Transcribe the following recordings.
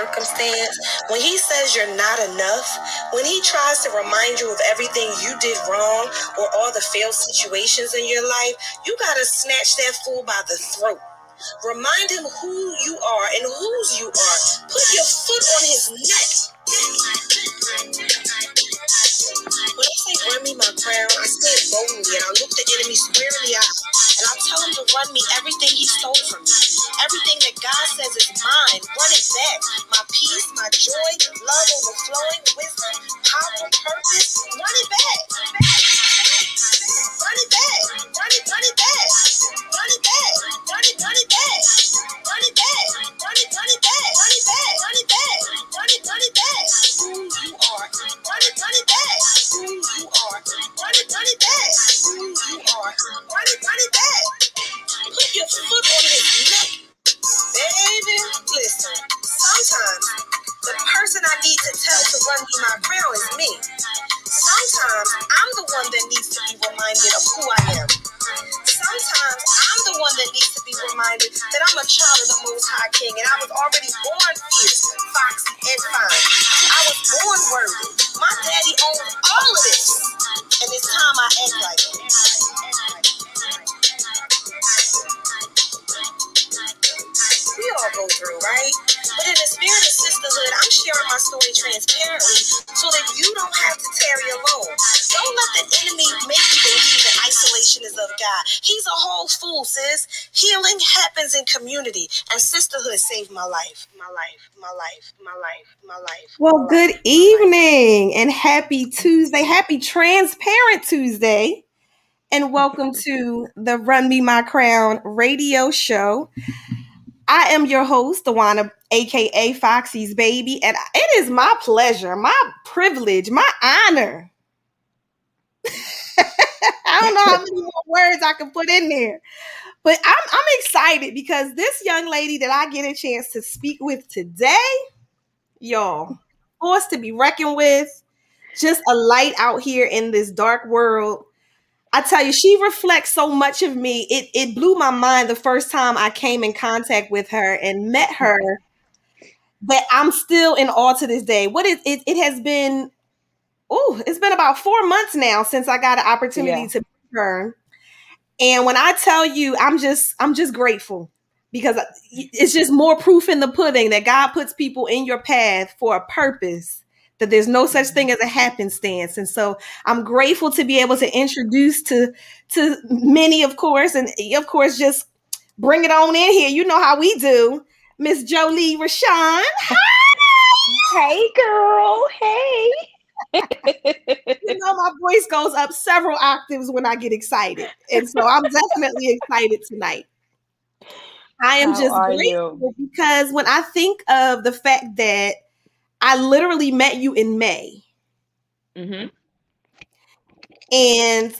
circumstance, when he says you're not enough, when he tries to remind you of everything you did wrong or all the failed situations in your life, you gotta snatch that fool by the throat. Remind him who you are and whose you are. Put your foot on his neck. Run me my crown, I it boldly and I look the enemy squarely out and I tell him to run me everything he stole from me. Everything that God says is mine, run it back. My peace, my joy, love overflowing, wisdom, power, purpose, run it back. Listen. Sometimes the person I need to tell to run me my crown is me. Sometimes I'm the one that needs to be reminded of who I am. Sometimes I'm the one that needs to be reminded that I'm a child of the Most High King and I was already born fierce, foxy, and fine. I was born worthy. My daddy owns all of this, and it's time I act like it. We all go through, right? But in the spirit of sisterhood, I'm sharing my story transparently so that you don't have to tarry alone. Don't let the enemy make you believe that isolation is of God. He's a whole fool, sis. Healing happens in community, and sisterhood saved my life. My life, my life, my life, my life. Well, good life. evening and happy Tuesday. Happy Transparent Tuesday. And welcome to the Run Me My Crown radio show. I am your host, Dawana, aka Foxy's Baby, and it is my pleasure, my privilege, my honor. I don't know how many more words I can put in there, but I'm, I'm excited because this young lady that I get a chance to speak with today, y'all, force to be reckoned with, just a light out here in this dark world. I tell you, she reflects so much of me. It it blew my mind the first time I came in contact with her and met her that I'm still in awe to this day. What is it it, it has been oh, it's been about four months now since I got an opportunity Yeah. to meet her. And when I tell you, I'm just I'm just grateful because it's just more proof in the pudding that God puts people in your path for a purpose. That there's no such thing as a happenstance, and so I'm grateful to be able to introduce to to many, of course, and of course, just bring it on in here. You know how we do, Miss Jolie Rashawn. Hey, girl. Hey. You know my voice goes up several octaves when I get excited, and so I'm definitely excited tonight. I am How just grateful because when I think of the fact that I literally met you in May, hmm and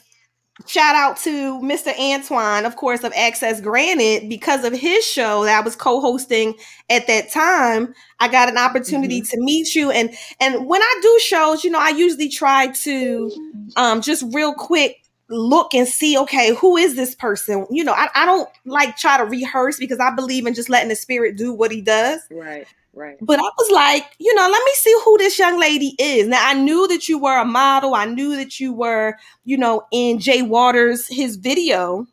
shout out to Mr. Antoine, of course, of Access Granted, because of his show that I was co-hosting at that time. I got an opportunity to meet you, and and when I do shows, you know, I usually try to um, just real quick look and see, okay, who is this person? You know, I, I don't like try to rehearse because I believe in just letting the spirit do what he does. Right. Right. But I was like, you know, let me see who this young lady is. Now I knew that you were a model. I knew that you were, you know, in Jay Waters his video.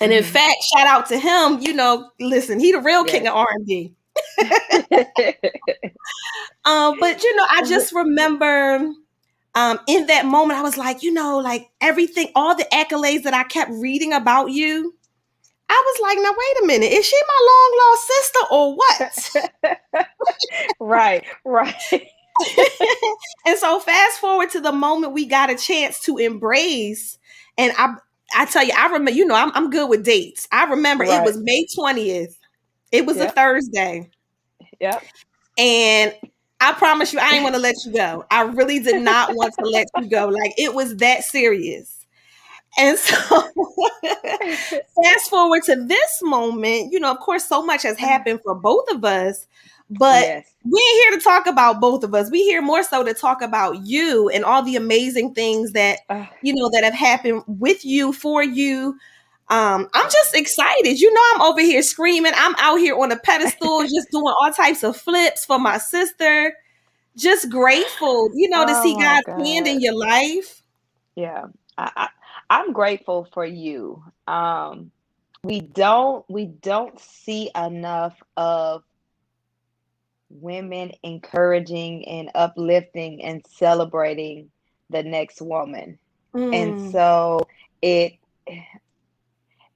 And in Mhm. fact, shout out to him. You know, listen, he the real king of R and B. Um, but you know, I just remember um in that moment, I was like, you know, like everything, all the accolades that I kept reading about you. I was like, now wait a minute, is she my long lost sister or what? right. Right. and so fast forward to the moment we got a chance to embrace and i i tell you i remember you know i'm, I'm good with dates i remember it was may 20th it was a thursday Yep. and i promise you i didn't want to let you go i really did not want to let you go like it was that serious and so fast forward to this moment you know of course so much has happened for both of us but yes. we ain't here to talk about both of us. We here more so to talk about you and all the amazing things that you know that have happened with you, for you, Um, I'm just excited. You know, I'm over here screaming. I'm out here on a pedestal, just doing all types of flips for my sister. Just grateful, you know, to Oh see God's hand in your life. Yeah. I I'm grateful for you. Um, we don't we don't see enough of women encouraging and uplifting and celebrating the next woman. And Mm, so it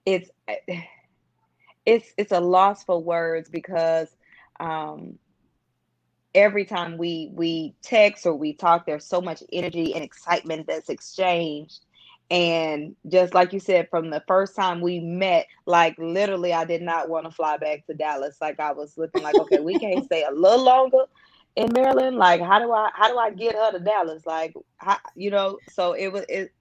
it's it's it's a loss for words because um every time we we text or we talk there's so much energy and excitement that's exchanged and just like you said from the first time we met like literally i did not want to fly back to dallas like i was looking like okay we can't stay a little longer in maryland like how do i how do i get her to dallas like how, you know so it was it,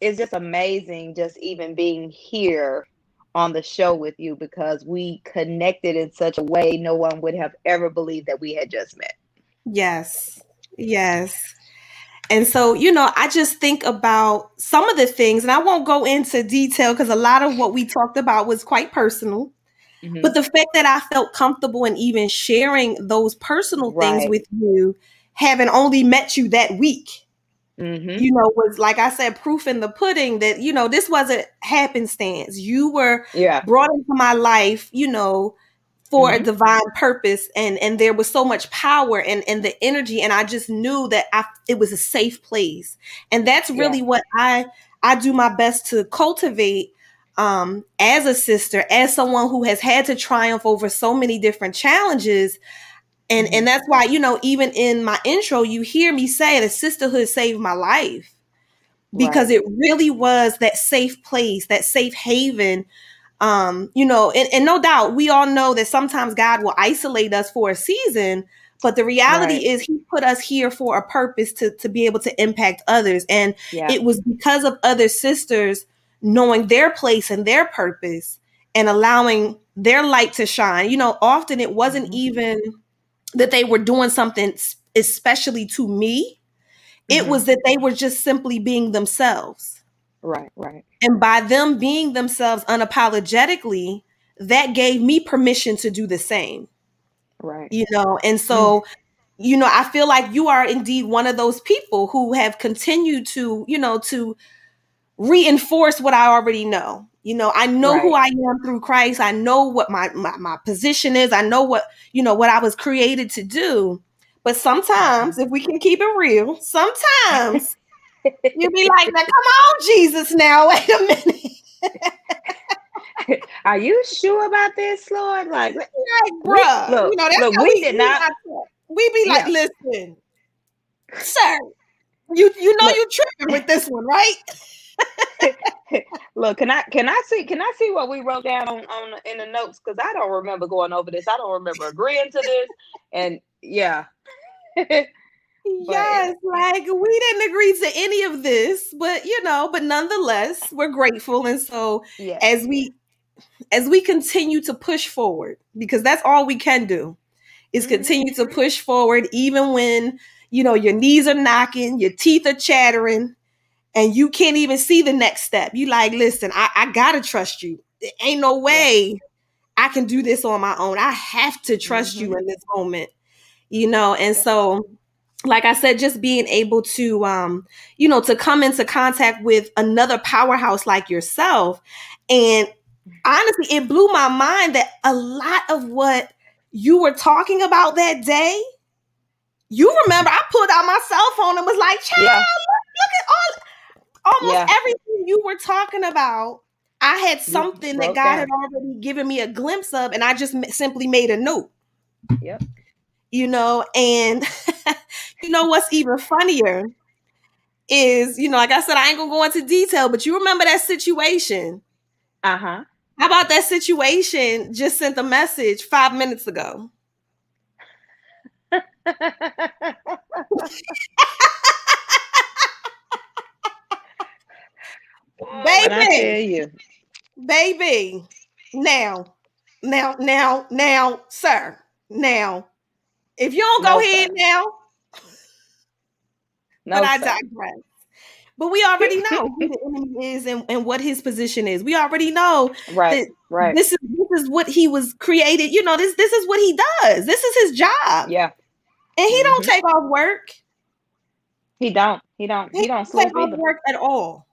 it's just amazing just even being here on the show with you because we connected in such a way no one would have ever believed that we had just met. yes, yes. And so, you know, I just think about some of the things, and I won't go into detail because a lot of what we talked about was quite personal. Mhm. But the fact that I felt comfortable in even sharing those personal things with you, having only met you that week, Mhm. you know, was like I said, proof in the pudding that, you know, this wasn't happenstance. You were Yeah. brought into my life, you know, for a Mhm. divine purpose. And and there was so much power and, and the energy. And I just knew that I it was a safe place. And that's Yeah. really what I I do my best to cultivate um as a sister, as someone who has had to triumph over so many different challenges and Mhm. and that's why you know even in my intro you hear me say that sisterhood saved my life because Right. it really was that safe place that safe haven um you know and, and no doubt we all know that sometimes god will isolate us for a season but the reality Right. is he put us here for a purpose to to be able to impact others and Yeah. it was because of other sisters knowing their place and their purpose and allowing their light to shine you know often it wasn't Mhm. even that they were doing something especially to me it Mhm. was that they were just simply being themselves Right. Right. And by them being themselves unapologetically that gave me permission to do the same. Right. you know and so mm. you know i feel like you are indeed one of those people who have continued to you know to reinforce what i already know. You know i know who i am through christ. I know what my, my my position is. I know what you know what i was created to do. But sometimes mm-hmm. if we can keep it real sometimes you be like now come on jesus now wait a minute Are you sure about this, Lord? Like, like we bruh you know that's look, we we did not. we be like Yeah. listen sir you you know Look. you tripping with this one right Look, can I can I see can I see what we wrote down on, on in the notes? Because I don't remember going over this. I don't remember agreeing to this. And yeah. But Yes, like we didn't agree to any of this, but you know, but nonetheless, we're grateful. And so yeah. as we as we continue to push forward, because that's all we can do, is Mhm. continue to push forward even when you know your knees are knocking, your teeth are chattering, and you can't even see the next step. You like, listen, I, I gotta trust you. There ain't no way I can do this on my own. I have to trust you Mhm. in this moment, you know, and so like I said, just being able to, um, you know, to come into contact with another powerhouse like yourself. And honestly, it blew my mind that a lot of what you were talking about that day, you remember I pulled out my cell phone and was like, child, Yeah. look at all, almost Yeah. everything you were talking about. I had something that God had already given me a glimpse of, and I just m- simply made a note Yep. you know and you know what's even funnier is you know like i said i ain't gonna go into detail but you remember that situation Uh-huh. how about that situation just sent a message five minutes ago When I tell baby you. baby now now now now sir now if you don't go No, ahead sir. now but i digress But we already know who the enemy is and, and what his position is. We already know Right. Right. this is this is what he was created. You know, this this is what he does. This is his job. Yeah. And he don't Mhm. take off work. He don't. He don't. He don't sleep take off work at all.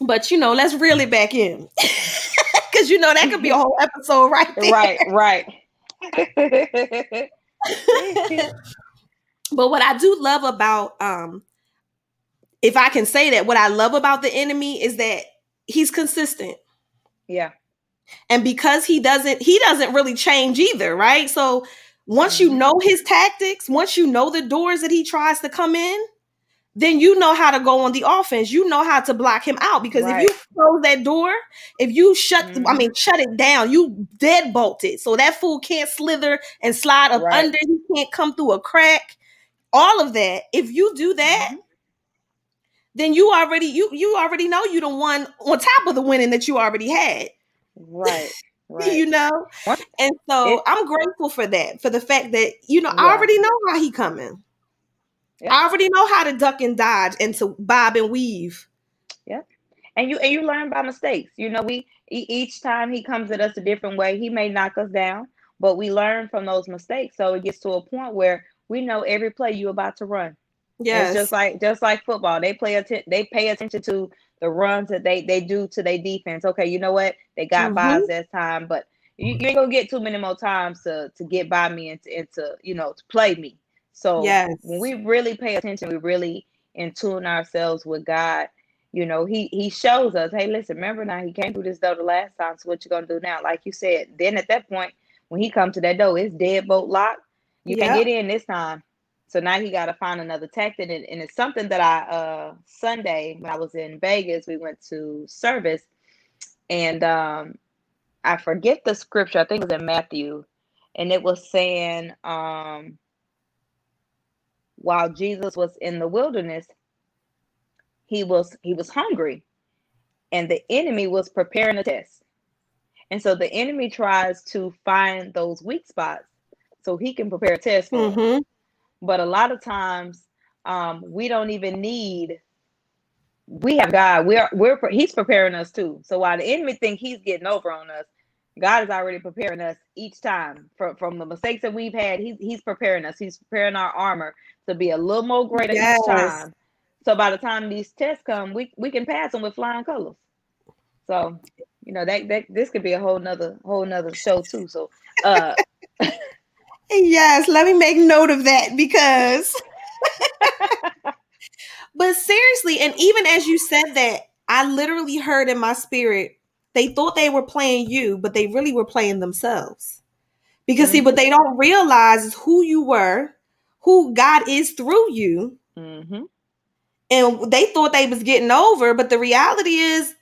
But you know, let's reel it back in. Cause you know that could be a whole episode right there. Right. Right. But what I do love about um if I can say that what I love about the enemy is that he's consistent. yeah. And because he doesn't he doesn't really change either, right? So once you Mhm. know his tactics, once you know the doors that he tries to come in, then you know how to go on the offense. You know how to block him out because Right. if you close that door, if you shut I Mhm. mean shut it down, you deadbolt it. So that fool can't slither and slide up Right. under, he can't come through a crack. All of that. If you do that, Mhm. then you already you you already know you the one on top of the winning that you already had. Right. Right. You know? And so It- I'm grateful for that, for the fact that, you know, I already know how he coming. Yeah. I already know how to duck and dodge and to bob and weave. Yeah and you and you learn by mistakes. You know, we each time he comes at us a different way, he may knock us down, but we learn from those mistakes. So it gets to a point where we know every play you're about to run. Yes. It's just like just like football. They play atten- they pay attention to the runs that they they do to their defense. Okay, you know what? They got by Mhm. us that time, but you, you ain't gonna get too many more times to to get by me and to, and to you know to play me. So Yes. when we really pay attention, we really in tune ourselves with God. You know, He He shows us, hey, listen, remember now He came through this door the last time. So what you gonna do now? Like you said, then at that point, when He come to that door, it's deadbolt locked. You Yep. can get in this time. So now he got to find another tactic, and, and it's something that I uh Sunday when I was in Vegas, we went to service, and um I forget the scripture. I think it was in Matthew, and it was saying um while Jesus was in the wilderness, he was he was hungry, and the enemy was preparing a test, and so the enemy tries to find those weak spots so he can prepare a test for us. Mhm. but a lot of times um we don't even need we have god. We're we're he's preparing us too. So while the enemy think he's getting over on us god is already preparing us each time from from the mistakes that we've had. He's he's preparing us. He's preparing our armor to be a little more greater Yes. each time. So by the time these tests come we we can pass them with flying colors. So you know that that this could be a whole nother whole nother show too. So uh Yes, let me make note of that because But seriously, and even as you said that, I literally heard in my spirit, they thought they were playing you, but they really were playing themselves. Because see, what they don't realize is who you were, who God is through you, mhm. and they thought they was getting over, but the reality is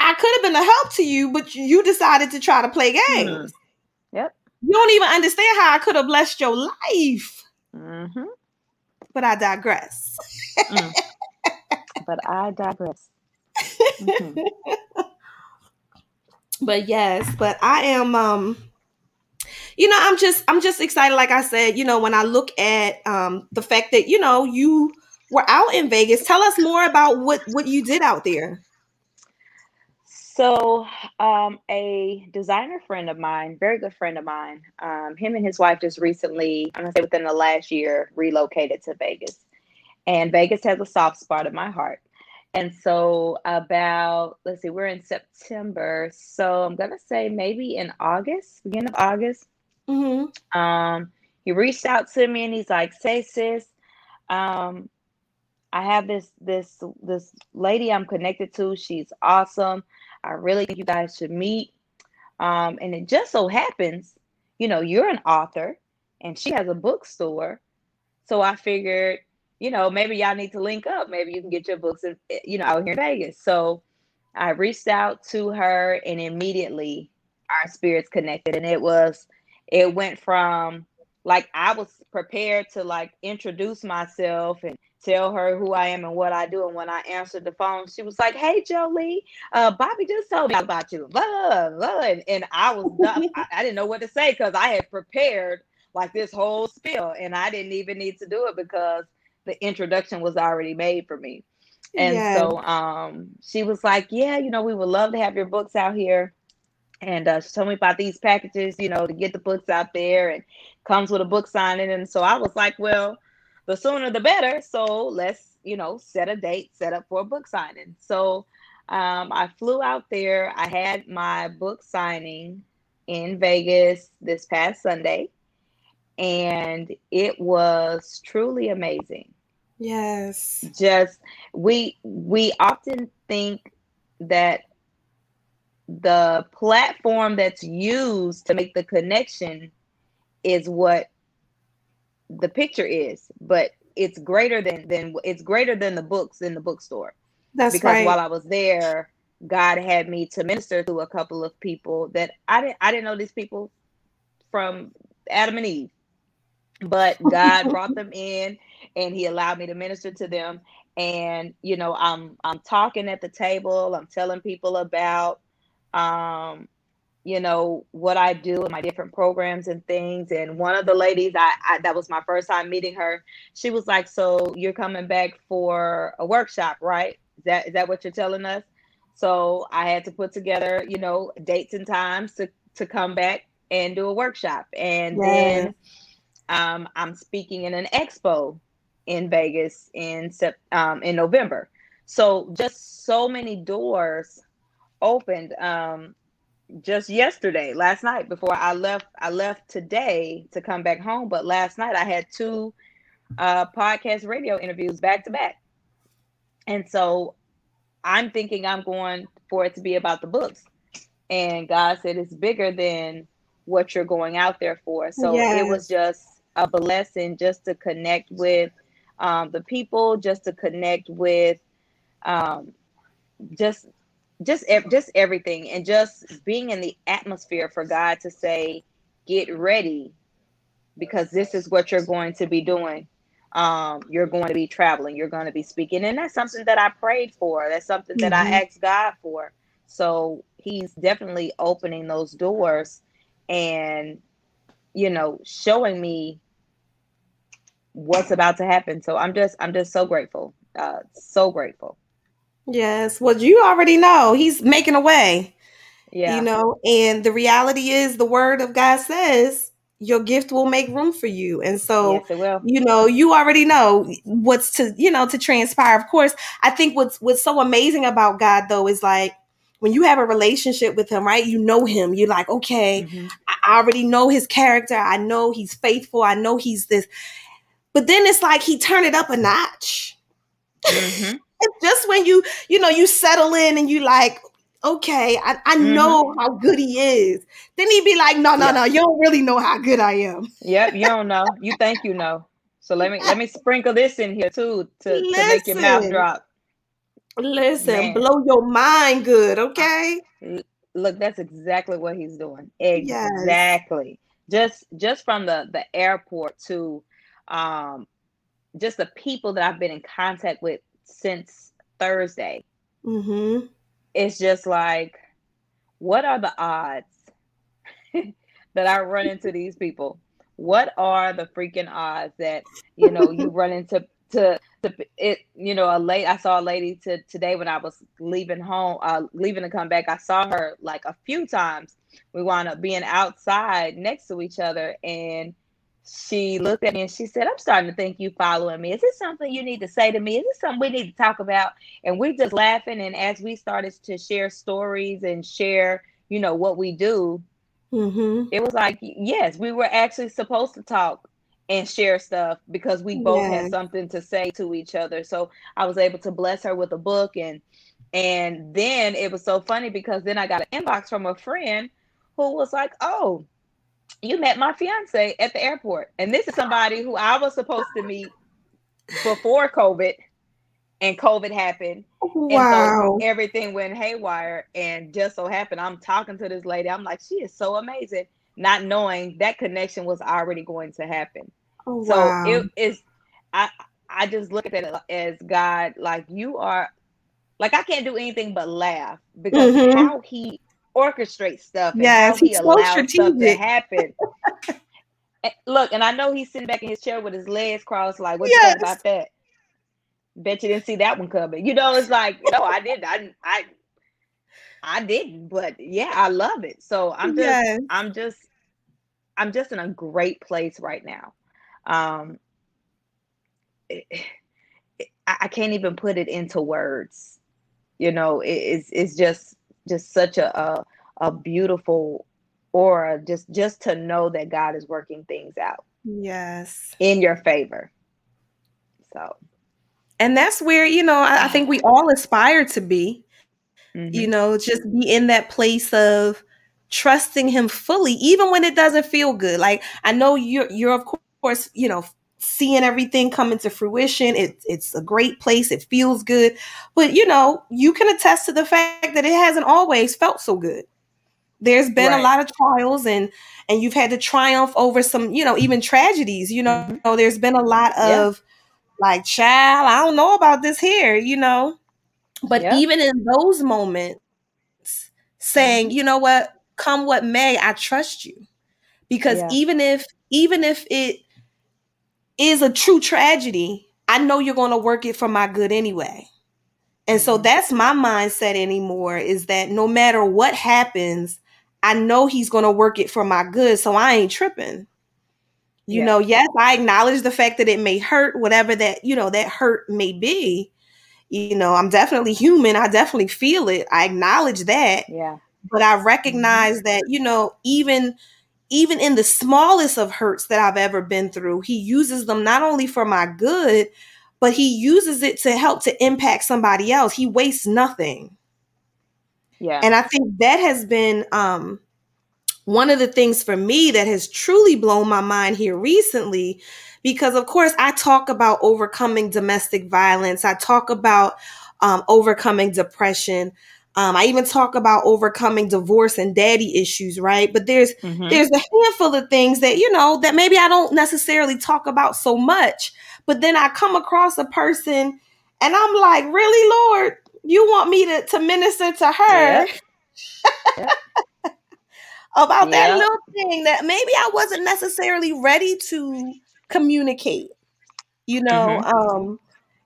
I could have been a help to you, but you decided to try to play games. Mhm. Yep. You don't even understand how I could have blessed your life. Mhm. But I digress. but I digress. Mhm. but yes but i am um you know i'm just i'm just excited like i said you know when i look at um the fact that you know you were out in vegas tell us more about what what you did out there So, um, a designer friend of mine, very good friend of mine, um, him and his wife just recently, I'm gonna say within the last year, relocated to Vegas. And Vegas has a soft spot in my heart. And so, about, let's see, we're in September. So, I'm gonna say maybe in August, beginning of August, mm-hmm. um, he reached out to me and he's like, "Say, sis, um, I have this this this lady I'm connected to. She's awesome. I really think you guys should meet. Um, and it just so happens, you know, you're an author, and she has a bookstore. So I figured, you know, maybe y'all need to link up. Maybe you can get your books, in, you know, out here in Vegas. So I reached out to her, and immediately our spirits connected, and it was, it went from like I was prepared to like introduce myself and tell her who I am and what I do. And when I answered the phone, she was like, "Hey, Jolie, uh, Bobby just told me about you." Blah, blah. And, and I was. I, I didn't know what to say because I had prepared like this whole spiel, and I didn't even need to do it because the introduction was already made for me. And so um, she was like, Yeah, you know, we would love to have your books out here. And uh, she told me about these packages, you know, to get the books out there and comes with a book signing. And so I was like, Well, the sooner the better. So let's, you know, set a date, set up for a book signing. So um, I flew out there. I had my book signing in Vegas this past Sunday, and it was truly amazing Yes. just we we often think that the platform that's used to make the connection is what the picture is but it's greater than than it's greater than the books in the bookstore. That's because right. while I was there God had me to minister to a couple of people that I didn't I didn't know these people from Adam and Eve. But God brought them in and he allowed me to minister to them. And you know I'm I'm talking at the table. I'm telling people about um you know what I do in my different programs and things. And one of the ladies I, I that was my first time meeting her she was like so you're coming back for a workshop right? Is that is that what you're telling us? So I had to put together you know dates and times to to come back and do a workshop. And then um, I'm speaking in an expo in Vegas in Sep- um, in November. So just so many doors opened um, just yesterday, last night before I left. I left today to come back home, but last night I had two uh, podcast radio interviews back to back, and so I'm thinking I'm going for it to be about the books, and God said it's bigger than what you're going out there for. So it was just a blessing just to connect with um, the people, just to connect with um, just just just everything, and just being in the atmosphere for God to say, "Get ready," because this is what you're going to be doing. Um, you're going to be traveling, you're going to be speaking, and that's something that I prayed for. That's something that I hmm asked God for. So He's definitely opening those doors and you know showing me what's about to happen so i'm just i'm just so grateful uh so grateful Yes. Well, you already know he's making a way, Yeah. you know, and the reality is the word of God says your gift will make room for you. And so, yes you know, you already know what's to, you know, to transpire. Of course, I think what's what's so amazing about God though is like when you have a relationship with him, right? You know him. You're like, okay, hmm I already know his character. I know he's faithful. I know he's this. But then it's like he turned it up a notch. hmm It's just when you, you know, you settle in and you like, okay, I, I hmm know how good he is. Then he'd be like, no, no, yep no, you don't really know how good I am. yep you don't know. You think you know. So let me let me sprinkle this in here too to to make your mouth drop. Listen, man. blow your mind good, okay? look that's exactly what he's doing. Yes. exactly. Just just from the the airport to um just the people that i've been in contact with since thursday Mm-hmm. it's just like what are the odds that I run into these people? What are the freaking odds that you know you run into to to it? You know, a late. I saw a lady to today when I was leaving home, uh, leaving to come back. I saw her like a few times. We wound up being outside next to each other, and she looked at me and she said, "I'm starting to think you following me. Is this something you need to say to me? Is this something we need to talk about?" And we just laughing, and as we started to share stories and share, you know, what we do, Mm-hmm. it was like, yes, we were actually supposed to talk and share stuff because we both had something to say to each other. So I was able to bless her with a book and and then it was so funny because then I got an inbox from a friend who was like, "Oh, you met my fiance at the airport." And this is somebody who I was supposed to meet before COVID and COVID happened. And so Wow. everything went haywire. And just so happened, I'm talking to this lady. I'm like, she is so amazing, not knowing that connection was already going to happen. Oh So wow. it is, I, I just look at it as God, like you are, like I can't do anything but laugh because Mm-hmm. how He orchestrates stuff and Yes, He he's so stuff to strategic. happen. And look, and I know he's sitting back in his chair with his legs crossed, like, what you think about that? Bet you didn't see that one coming. You know, it's like, no, I didn't. I I I didn't, but yeah, I love it. So I'm just Yes. I'm just I'm just in a great place right now. Um it- it- I, I can't even put it into words. You know, it, it's it's just just such a, a a beautiful aura just just to know that God is working things out Yes. in your favor. So And that's where, you know, I, I think we all aspire to be. mhm. you know just be in that place of trusting him fully even when it doesn't feel good like i know you're you're of course you know seeing everything come into fruition it, it's a great place it feels good but you know you can attest to the fact that it hasn't always felt so good there's been a lot of trials and and you've had to triumph over some you know even tragedies you know Mhm. there's been a lot Yeah. of like child i don't know about this here you know but Yep. even in those moments saying Mhm. you know what come what may i trust you because Yeah. even if even if it is a true tragedy i know you're going to work it for my good anyway and so Mhm. that's my mindset anymore is that no matter what happens i know he's going to work it for my good so i ain't tripping you Yeah. know yes i acknowledge the fact that it may hurt whatever that you know that hurt may be you know i'm definitely human i definitely feel it i acknowledge that Yeah. but I recognize that you know even even in the smallest of hurts that I've ever been through, he uses them not only for my good, but he uses it to help to impact somebody else. He wastes nothing. Yeah. And I think that has been um one of the things for me that has truly blown my mind here recently because of course I talk about overcoming domestic violence. I talk about um, overcoming depression. Um, I even talk about overcoming divorce and daddy issues, right? But there's Mhm. there's a handful of things that you know that maybe I don't necessarily talk about so much, but then I come across a person and I'm like, really, Lord, you want me to to minister to her about that little thing that maybe I wasn't necessarily ready to communicate. You know, Mhm. um,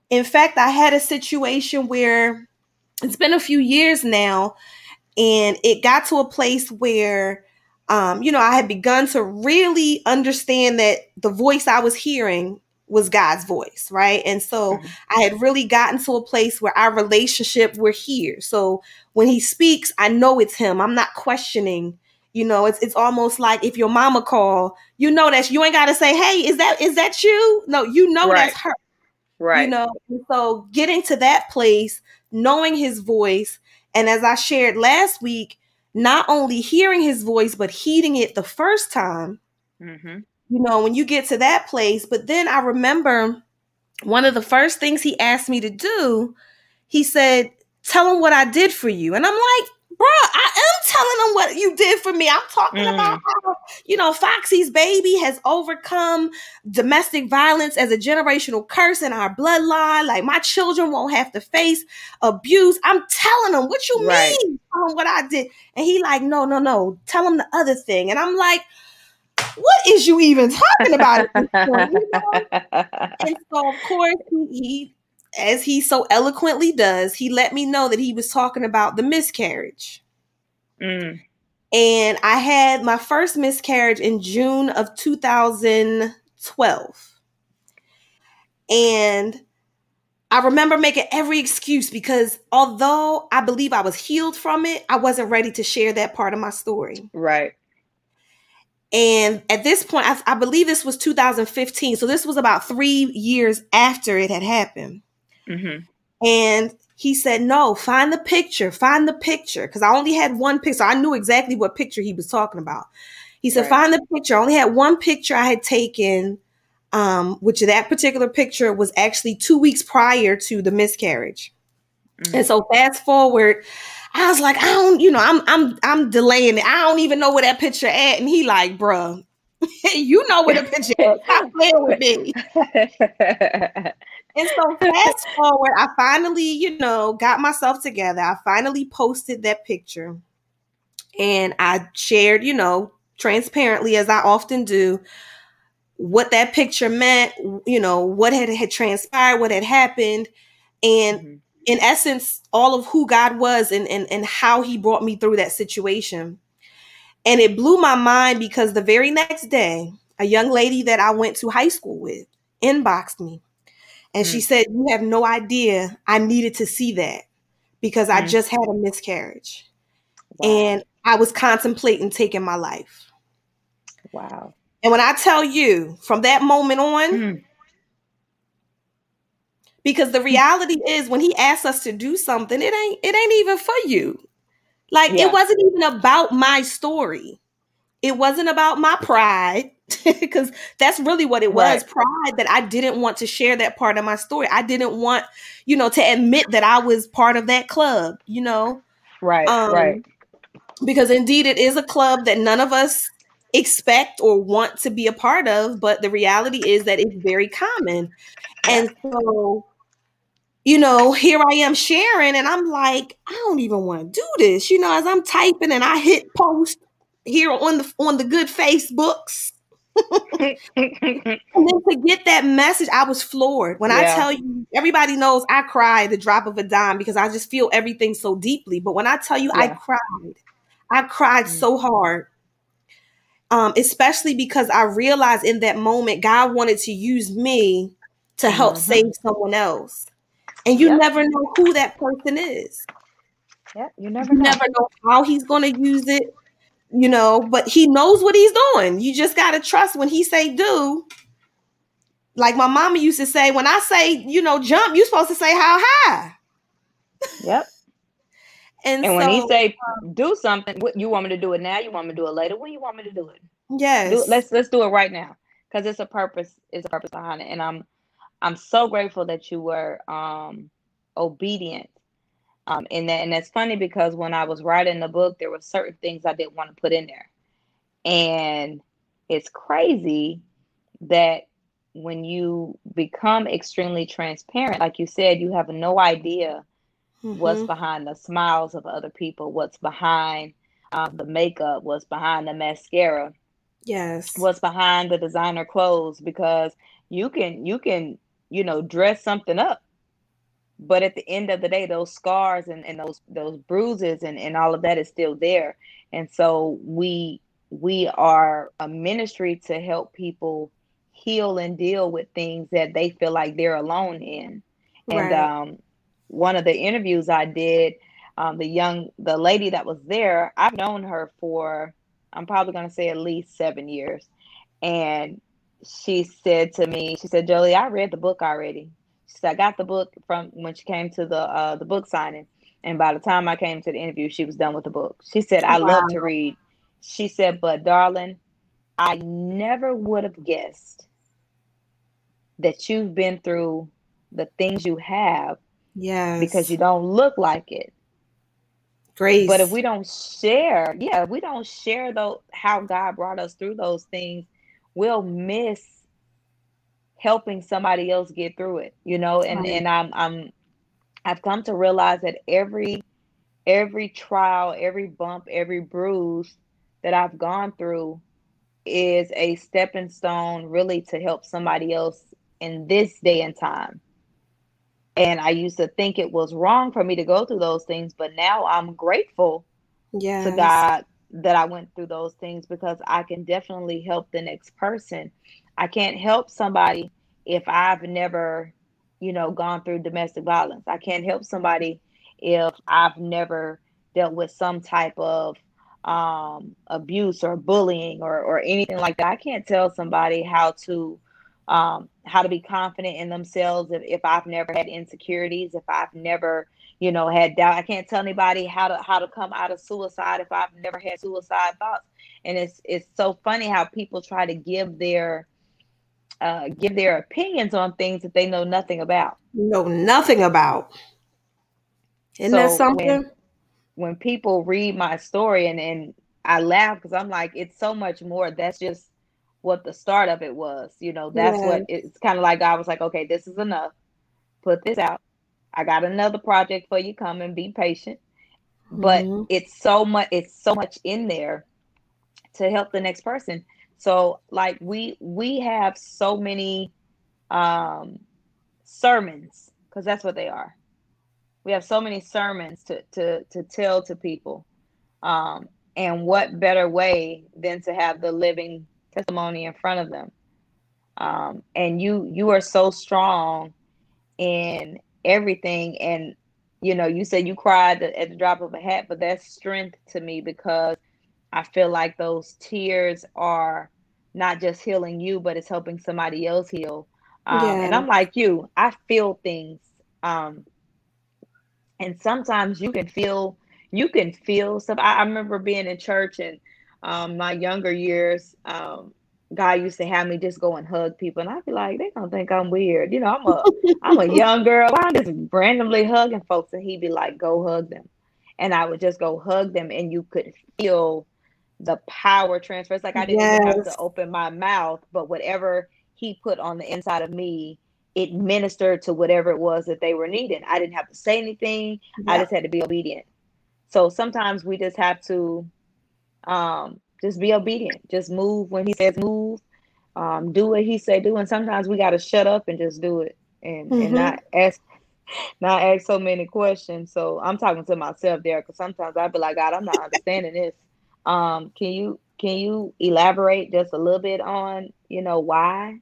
in fact, I had a situation where it's been a few years now, and it got to a place where, um, you know, I had begun to really understand that the voice I was hearing was God's voice, right? And so Mhm. I had really gotten to a place where our relationship we're here. So when he speaks, I know it's him. I'm not questioning. You know, it's it's almost like if your mama call, you know that you ain't got to say, "Hey, is that is that you?" No, you know Right. that's her Right. you know and so getting to that place knowing his voice. And as i shared last week not only hearing his voice but heeding it the first time Mhm. you know when you get to that place. But then i remember one of the first things he asked me to do he said tell him what i did for you. And i'm like bruh i am telling him what you did for me i'm talking Mm. about how you know foxy's baby has overcome domestic violence as a generational curse in our bloodline like my children won't have to face abuse i'm telling him what you Right. mean tell him what i did and he like no no no tell him the other thing and i'm like what is you even talking about at this point you know? and so of course he, he as he so eloquently does he let me know that he was talking about the miscarriage. Mm. and i had my first miscarriage in june of 2012 and i remember making every excuse because although i believe i was healed from it i wasn't ready to share that part of my story. Right. and at this point I, I believe this was 2015 so this was about three years after it had happened Mhm. And he said, No, find the picture, find the picture. Because I only had one picture. I knew exactly what picture he was talking about. He said, Right. Find the picture. I only had one picture I had taken, um, which that particular picture was actually two weeks prior to the miscarriage. Mhm. And so fast forward, I was like, I don't, you know, I'm I'm I'm delaying it. I don't even know where that picture at. And he like, bruh, you know where the picture at. Stop playing with me. And so fast forward, I finally, you know, got myself together. I finally posted that picture. And I shared, you know, transparently as I often do, what that picture meant, you know, what had, had transpired, what had happened, and Mhm. in essence, all of who God was and, and, and how he brought me through that situation. And it blew my mind because the very next day, a young lady that I went to high school with inboxed me. And she Mm. said, You have no idea I needed to see that because I Mm. just had a miscarriage. Wow. And I was contemplating taking my life. wow. And when I tell you from that moment on, Mm. because the reality is when he asks us to do something, it ain't it ain't even for you. Like Yeah. it wasn't even about my story. It wasn't about my pride. Because that's really what it was Right. pride that I didn't want to share that part of my story. I didn't want, you know, to admit that I was part of that club, you know? Right. Um, right. because indeed it is a club that none of us expect or want to be a part of but the reality is that it's very common and so you know here i am sharing and i'm like i don't even want to do this you know as i'm typing and i hit post here on the on the good facebooks and then to get that message i was floored when i tell you everybody knows i cry the drop of a dime because i just feel everything so deeply but when i tell you i cried i cried Mm. so hard um, especially because I realized in that moment God wanted to use me to help Mhm. save someone else. And you Yep. never know who that person is. yeah. You never You know. never know how he's going to use it, you know, but he knows what he's doing. You just got to trust when he say do. Like my mama used to say, when I say, you know, jump, you're supposed to say how high. Yep. And, And so, when he say do something, what you want me to do it now? You want me to do it later? When you want me to do it? yes. Do, let's let's do it right now because it's a purpose. It's a purpose behind it, and I'm I'm so grateful that you were um obedient um in that. And that's funny because when I was writing the book, there were certain things I didn't want to put in there, and it's crazy that when you become extremely transparent, like you said, you have no idea what's Mhm. behind the smiles of other people, what's behind um, the makeup, what's behind the mascara, Yes. what's behind the designer clothes, because you can you can you know dress something up, but at the end of the day, those scars and, and those those bruises and, and all of that is still there. And so we we are a ministry to help people heal and deal with things that they feel like they're alone in. And Right. um, one of the interviews I did, um, the young the lady that was there, I've known her for I'm probably going to say at least seven years, and she said to me, she said, Jolie, I read the book already. She said, I got the book from when she came to the uh, the book signing, and by the time I came to the interview, she was done with the book. She said, I love to read. She said, but darling, I never would have guessed that you've been through the things you have Yes. because you don't look like it. Grace. But if we don't share, yeah, if we don't share though how God brought us through those things, we'll miss helping somebody else get through it. You know, and and I'm I'm I've come to realize that every every trial, every bump, every bruise that I've gone through is a stepping stone really to help somebody else in this day and time. And I used to think it was wrong for me to go through those things, but now I'm grateful yes. to God that I went through those things because I can definitely help the next person. I can't help somebody if I've never, you know, gone through domestic violence. I can't help somebody if I've never dealt with some type of um, abuse or bullying or or anything like that. I can't tell somebody how to um, how to be confident in themselves if, if I've never had insecurities, if I've never you know had doubt i can't tell anybody how to how to come out of suicide if i've never had suicide thoughts and it's it's so funny how people try to give their uh give their opinions on things that they know nothing about. Know nothing about. Isn't that something? when- when people read my story and and i laugh because i'm like it's so much more. That's just what the start of it was you know? That's what it's kind of like i was like okay this is enough. Put this out. I got another project for you. Come and be patient. But Mhm. it's so much it's so much in there to help the next person So like we we have so many um sermons because that's what they are. We have so many sermons to to to tell to people. Um and what better way than to have the living testimony in front of them. Um and you you are so strong in everything and you know you said you cried at the drop of a hat but that's strength to me because I feel like those tears are not just healing you, but it's helping somebody else heal. Um, yeah. And I'm like you, I feel things. Um, and sometimes you can feel, you can feel some. I, I remember being in church and um, my younger years, um, God used to have me just go and hug people, and I'd be like, they don't think I'm weird. You know, I'm a I'm a young girl. I'm just randomly hugging folks, and he'd be like, go hug them, and I would just go hug them, and you could feel the power transfer. It's like I didn't yes. have to open my mouth, but whatever he put on the inside of me, it ministered to whatever it was that they were needing. I didn't have to say anything. Yeah. I just had to be obedient. So sometimes we just have to um, just be obedient. Just move when he says move. Um, do what he say do. And sometimes we got to shut up and just do it and, mm-hmm. and not ask not ask so many questions. So I'm talking to myself there because sometimes I'd be like, God, I'm not understanding this. Um, can you can you elaborate just a little bit on you know why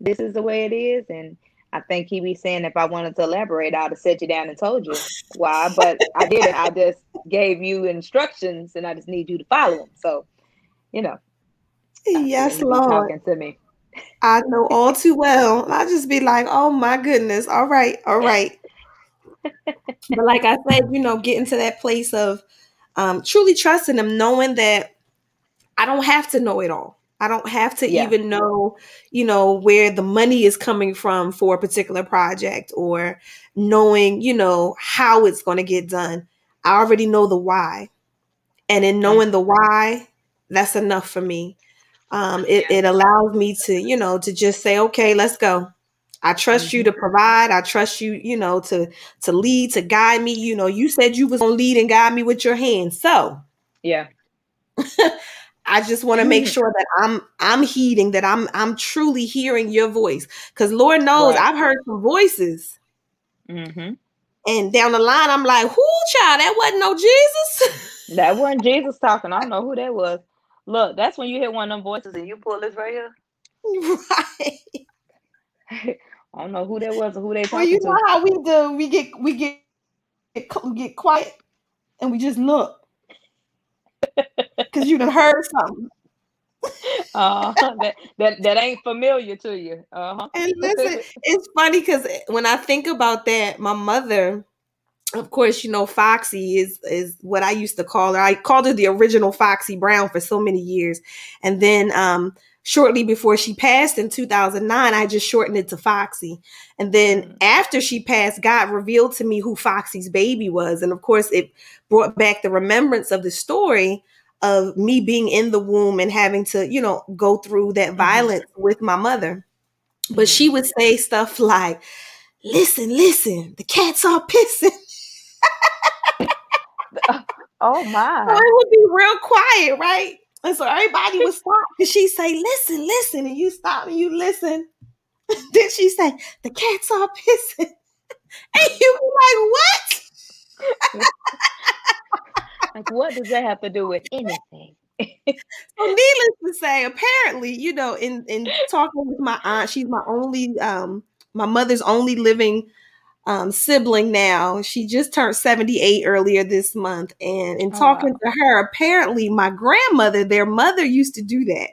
this is the way it is? And I think he be saying if I wanted to elaborate, I'd have set you down and told you why, but I didn't. I just gave you instructions, and I just need you to follow them. So, you know. Yes, Lord. Talking to me. I know all too well. I just be like, oh my goodness. All right, all right. but like I said, you know, getting to that place of um, truly trusting Him, knowing that I don't have to know it all. I don't have to yeah. even know, you know, where the money is coming from for a particular project or knowing, you know, how it's going to get done. I already know the why. And in knowing the why, that's enough for me. Um, it, it allows me to, you know, to just say, okay, let's go. I trust mm-hmm. you to provide. I trust you, you know, to to lead, to guide me. You know, you said you was gonna lead and guide me with your hand. So yeah. I just want to make sure that I'm I'm heeding, that I'm I'm truly hearing your voice. Because Lord knows right. I've heard some voices. Mm-hmm. And down the line, I'm like, whoo, child, that wasn't no Jesus. that wasn't Jesus talking. I don't know who that was. Look, that's when you hear one of them voices and you pull this right here. Right. I don't know who that was or who they talking well, you know to. how we do. We get we get we get quiet and we just look because you've heard something. uh that, that that ain't familiar to you. Uh-huh. And listen, it's funny because when I think about that, my mother, of course, you know, Foxy is is what I used to call her. I called her the original Foxy Brown for so many years, and then um shortly before she passed in 2009, I just shortened it to Foxy. And then mm. after she passed, God revealed to me who Foxy's baby was. And of course, it brought back the remembrance of the story of me being in the womb and having to, you know, go through that mm-hmm. violence with my mother. But she mm-hmm. would say stuff like, listen, listen, the cats are pissing. Oh my. So it would be real quiet, right? And so everybody would stop and she'd say, listen, listen. And you stop and you listen. then she say, the cats are pissing. and you be like, what? like, what does that have to do with anything? so needless to say, apparently, you know, in in talking with my aunt, she's my only um my mother's only living um, sibling now. She just turned 78 earlier this month. And in oh, talking wow. to her, apparently my grandmother, their mother used to do that.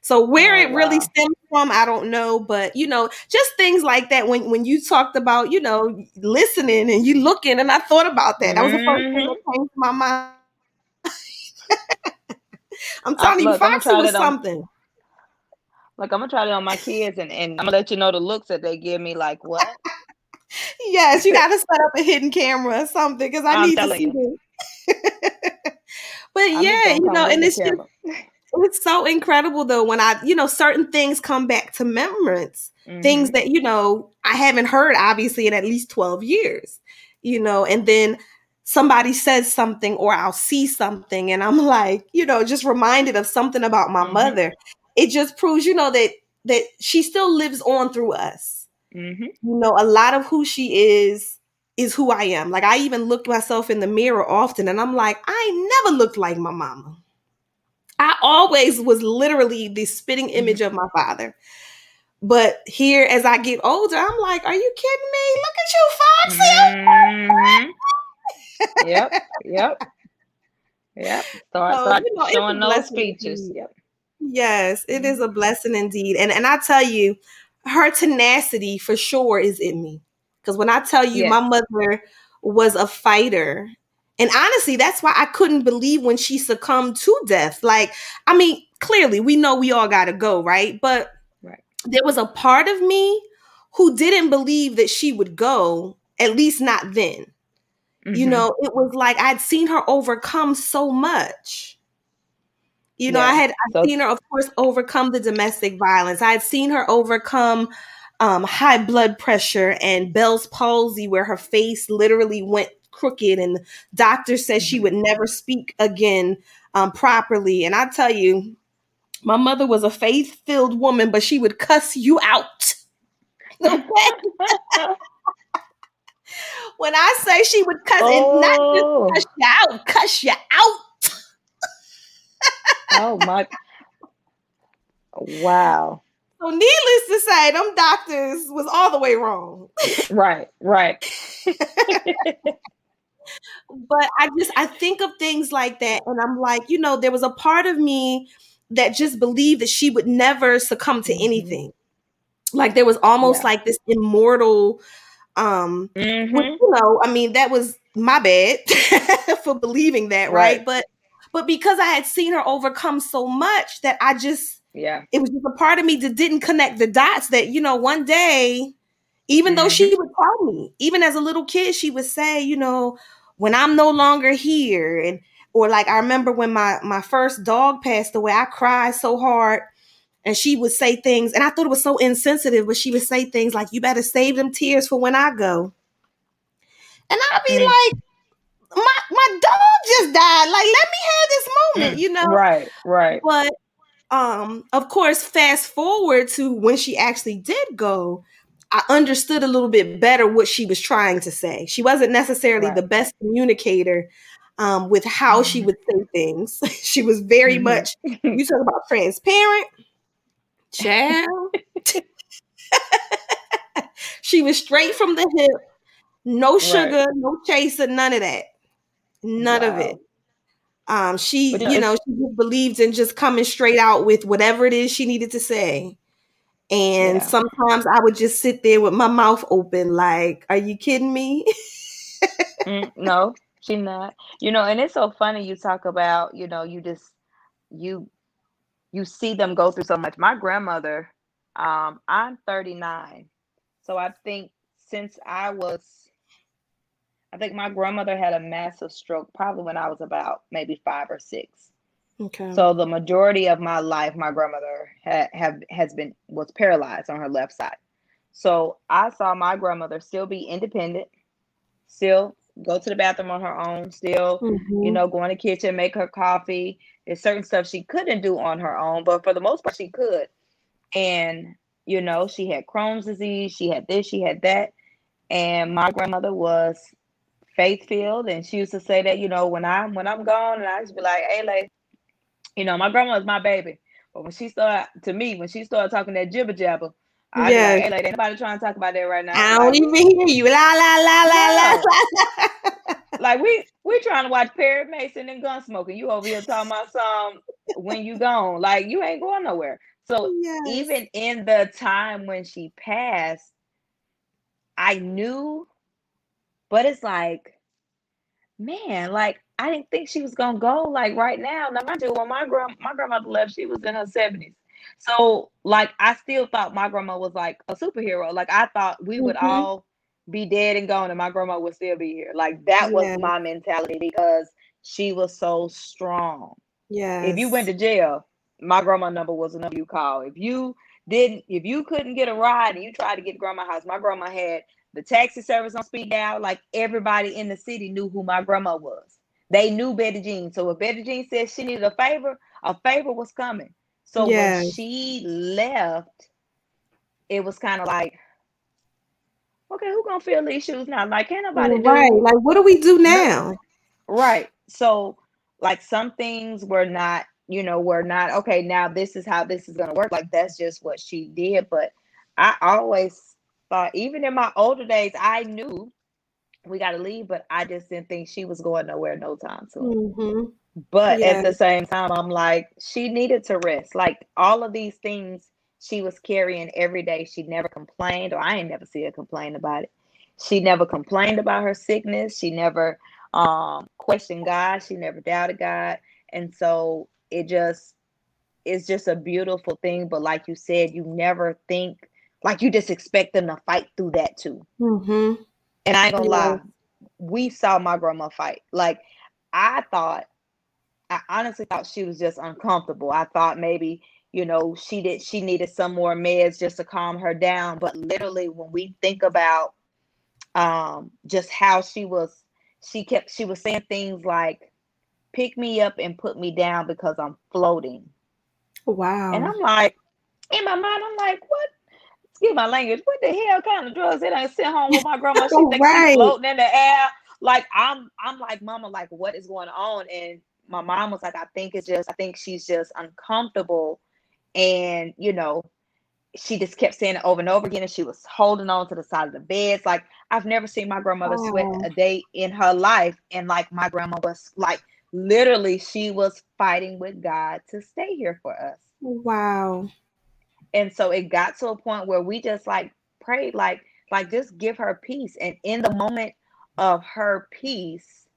So where oh, it really wow. stems from, I don't know, but you know, just things like that. When when you talked about, you know, listening and you looking, and I thought about that. That was the first thing that mm-hmm. came to my mind. I'm telling uh, you, Foxy was something. Look, I'm gonna try it on my kids, and, and I'm gonna let you know the looks that they give me. Like what? Yes, you got to set up a hidden camera or something because I I'm need to see you. but I'm yeah, you know, and it's just it's so incredible though when I, you know, certain things come back to remembrance, mm-hmm. things that you know I haven't heard obviously in at least twelve years, you know, and then somebody says something or I'll see something and I'm like, you know, just reminded of something about my mm-hmm. mother it just proves, you know, that that she still lives on through us. Mm-hmm. You know, a lot of who she is is who I am. Like I even look myself in the mirror often and I'm like, I never looked like my mama. I always was literally the spitting image of my father. But here, as I get older, I'm like, are you kidding me? Look at you, Foxy. Mhm. yep, yep, yep. Start, So, start you know, showing those features. indeed. Yep. Yes, it is a blessing indeed. And and I tell you, her tenacity for sure is in me. Because when I tell you my mother was a fighter, and honestly, that's why I couldn't believe when she succumbed to death. Like, I mean, clearly we know we all gotta go, right? But Right. there was a part of me who didn't believe that she would go, at least not then. You Mhm. know, it was like I'd seen her overcome so much. You know, I Yeah. had I'd So seen her, of course, overcome the domestic violence. I had seen her overcome um, high blood pressure and Bell's palsy, where her face literally went crooked, and the doctor said she Mhm. would never speak again um, properly. And I tell you, my mother was a faith-filled woman, but she would cuss you out. Okay? when I say she would cuss, and not just oh, cuss you out, cuss you out. Oh my! Wow. So needless to say, them doctors was all the way wrong. Right, right. But I just I think of things like that and I'm like, you know, there was a part of me that just believed that she would never succumb to Mhm. anything. Like there was almost Yeah. like this immortal um Mhm. you know, I mean, that was my bad for believing that, right? Right. But but because I had seen her overcome so much that I just Yeah. it was just a part of me that didn't connect the dots that you know one day even though she would tell me even as a little kid she would say you know when i'm no longer here and or like i remember when my my first dog passed away i cried so hard and she would say things and i thought it was so insensitive but she would say things like you better save them tears for when i go and i'd be Mm. like my my dog just died like let me have this moment you know Right, right. but um, of course, fast forward to when she actually did go, I understood a little bit better what she was trying to say. She wasn't necessarily Right. the best communicator um, with how she Mhm. would say things. she was very Mhm. much, you talk about transparent, child. she was straight from the hip, no Right. sugar, no chaser, none of that. None of it. Um, she, you know, you it's- know, she just believed in just coming straight out with whatever it is she needed to say. And Yeah. sometimes I would just sit there with my mouth open, like, "Are you kidding me?" Mm, no, she not. You know, and it's so funny you talk about, you know, you just you you see them go through so much. My grandmother, um, I'm 39. So I think since I was I think my grandmother had a massive stroke probably when I was about maybe 5 or 6. Okay. So the majority of my life, my grandmother had have has been was paralyzed on her left side. So I saw my grandmother still be independent, still go to the bathroom on her own, still, you Mhm. know, go in the kitchen, make her coffee. There's certain stuff she couldn't do on her own, but for the most part, she could. And you know, she had Crohn's disease, she had this, she had that, and my grandmother was faith filled, and she used to say that, you know, when I'm when I'm gone, and I used to be like, hey, like, you know, my grandma was my baby, but when she started to me, when she started talking that jibber jabber, I'd be like, hey, like, ain't nobody trying to talk about that right now. I don't Like, even hear you. La la la la la Yeah. la. like we we trying to watch Perry Mason and Gunsmoke. You over here talking about some when you gone. Like you ain't going nowhere. So yes. even in the time when she passed, I knew, but it's like, man, like I didn't think she was gonna go like right now. Now mind you, when my grand my grandmother left, she was in her seventies. So like I still thought my grandma was like a superhero. Like I thought we would Mhm. all be dead and gone and my grandma would still be here. Like that was Yes. my mentality because she was so strong. Yeah. If you went to jail, my grandma number was the number you call. If you didn't, if you couldn't get a ride and you tried to get to grandma's house, my grandma had the taxi service on speed dial. Like everybody in the city knew who my grandma was. They knew Betty Jean. So if Betty Jean said she needed a favor, a favor was coming. So when she left, it was kind of like, okay, who gonna fill these shoes now? Like, can't nobody do Right. Like, what do we do now? right. So like some things were not, you know, were not okay. Now this is how this is gonna work. Like that's just what she did. But I always thought, even in my older days, I knew we got to leave, but I just didn't think she was going nowhere no time soon. hmm But at the same time, I'm like, she needed to rest. Like all of these things she was carrying every day. She never complained, or I ain't never see her complain about it. She never complained about her sickness. She never um questioned God. She never doubted God. And so it just it's just a beautiful thing. But like you said, you never think like you just expect them to fight through that too. hmm And I ain't gonna lie, we saw my grandma fight. Like I thought, I honestly thought she was just uncomfortable. I thought maybe, you know, she did she needed some more meds just to calm her down. But literally when we think about um just how she was, she kept she was saying things like, pick me up and put me down because I'm floating. Wow. And I'm like, in my mind, I'm like, what? Excuse my language. What the hell kind of drugs? It ain't sit home with my grandma. She thinks she's floating in the air. Like I'm, I'm like, mama, like what is going on? And my mom was like, I think it's just, I think she's just uncomfortable, and you know, she just kept saying it over and over again, and she was holding on to the side of the bed. It's like I've never seen my grandmother sweat oh. a day in her life, and like my grandma was like, literally, she was fighting with God to stay here for us. Wow. And so it got to a point where we just like prayed like like just give her peace and in the moment of her peace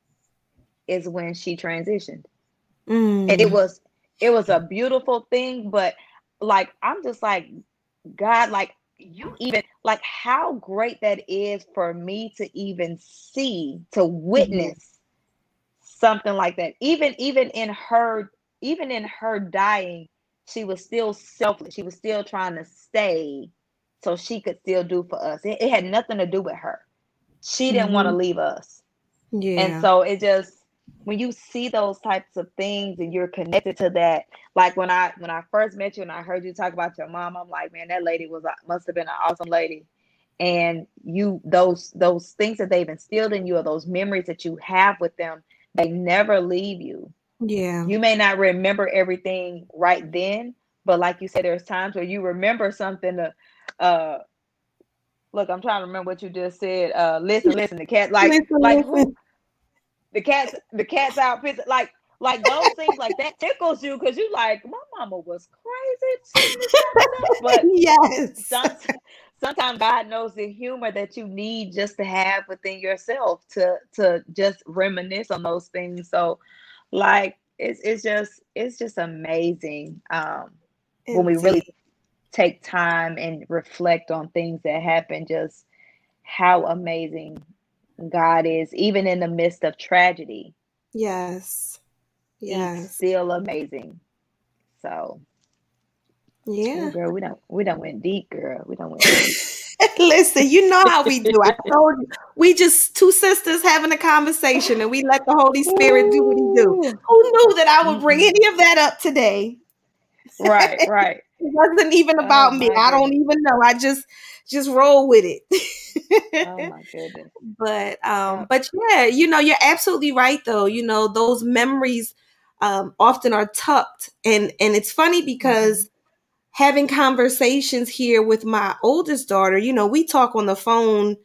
is when she transitioned and it Mm. was it was a beautiful thing but like i'm just like god like you even like how great that is for me to even see to Mhm. witness something like that even even in her even in her dying she was still selfish. she was still trying to stay so she could still do for us. It, it had nothing to do with her. She didn't want to mm-hmm. leave us. Yeah. and so it just when you see those types of things and you're connected to that like when i when i first met you and i heard you talk about your mom i'm like man that lady was must have been an awesome lady. And you those those things that they've instilled in you or those memories that you have with them they never leave you Yeah. you may not remember everything right then but like you said there's times where you remember something to uh look i'm trying to remember what you just said uh listen listen the cat like Listen, like listen. the cat's the cat's out like like those things like that tickles you because you like my mama was crazy saying this kind of stuff but yes. some, sometimes God knows the humor that you need just to have within yourself to to just reminisce on those things. So, like it's it's just it's just amazing um, when we really take time and reflect on things that happen. Just how amazing God is, even in the midst of tragedy. Yes. Yes. still amazing. So, Yeah. girl, we don't we don't went deep, girl. We don't went deep. Listen, you know how we do. I told you. We just two sisters having a conversation and we let the Holy Spirit do what he do. Who knew that I would bring any of that up today? Right, right. It wasn't even Oh about me. I don't goodness. even know. I just just roll with it. Oh my goodness. but um but yeah you know you're absolutely right though you know those memories um often are tucked and and it's funny Mhm. because having conversations here with my oldest daughter you know we talk on the phone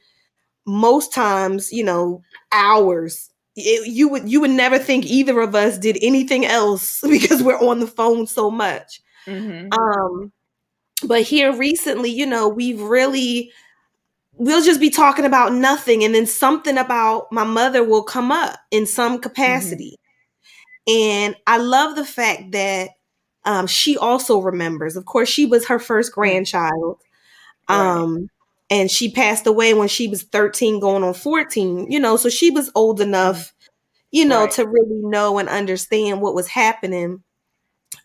most times you know hours It- you would you would never think either of us did anything else because we're on the phone so much Mhm. um but here recently you know we've really we'll just be talking about nothing and then something about my mother will come up in some Mhm. capacity and i love the fact that um, she also remembers of course she was her first Mm. grandchild Right. um, and she passed away when she was 13 going on 14 you know so she was old Mm. enough you know Right. to really know and understand what was happening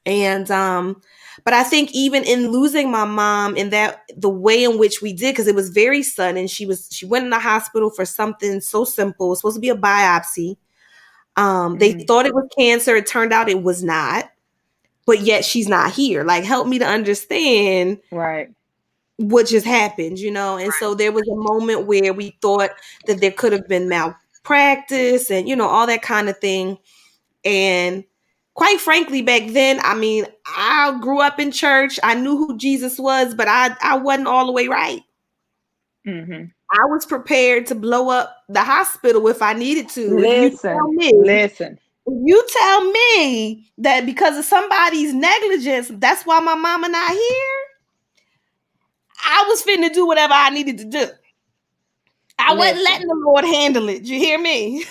and um but i think even in losing my mom in that the way in which we did because it was very sudden she was she went in the hospital for something so simple it was supposed to be a biopsy um they Mhm. thought it was cancer it turned out it was not but yet she's not here. Like, help me to understand Right. what just happened, you know? And so there was a moment where we thought that there could have been malpractice and, you know, all that kind of thing. And quite frankly, back then, I mean, I grew up in church. I knew who Jesus was, but I, I wasn't all the way right. Mm-hmm. I was prepared to blow up the hospital if I needed to. If you tell Listen. me, Listen. You tell me that because of somebody's negligence, that's why my mama not here. I was finna do whatever I needed to do. I wasn't letting the Lord handle it. You hear me?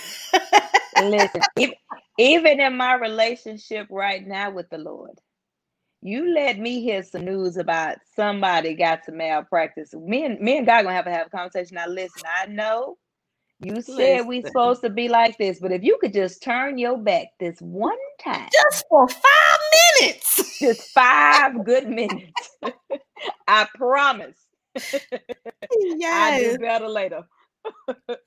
Listen. If, even in my relationship right now with the Lord, you let me hear some news about somebody got some malpractice. Me and me and God gonna have to have a conversation. Now, listen. I know you said we Listen. supposed to be like this, but if you could just turn your back this one time, Just for five minutes. just five good minutes, I promise. I'll yes. do better later.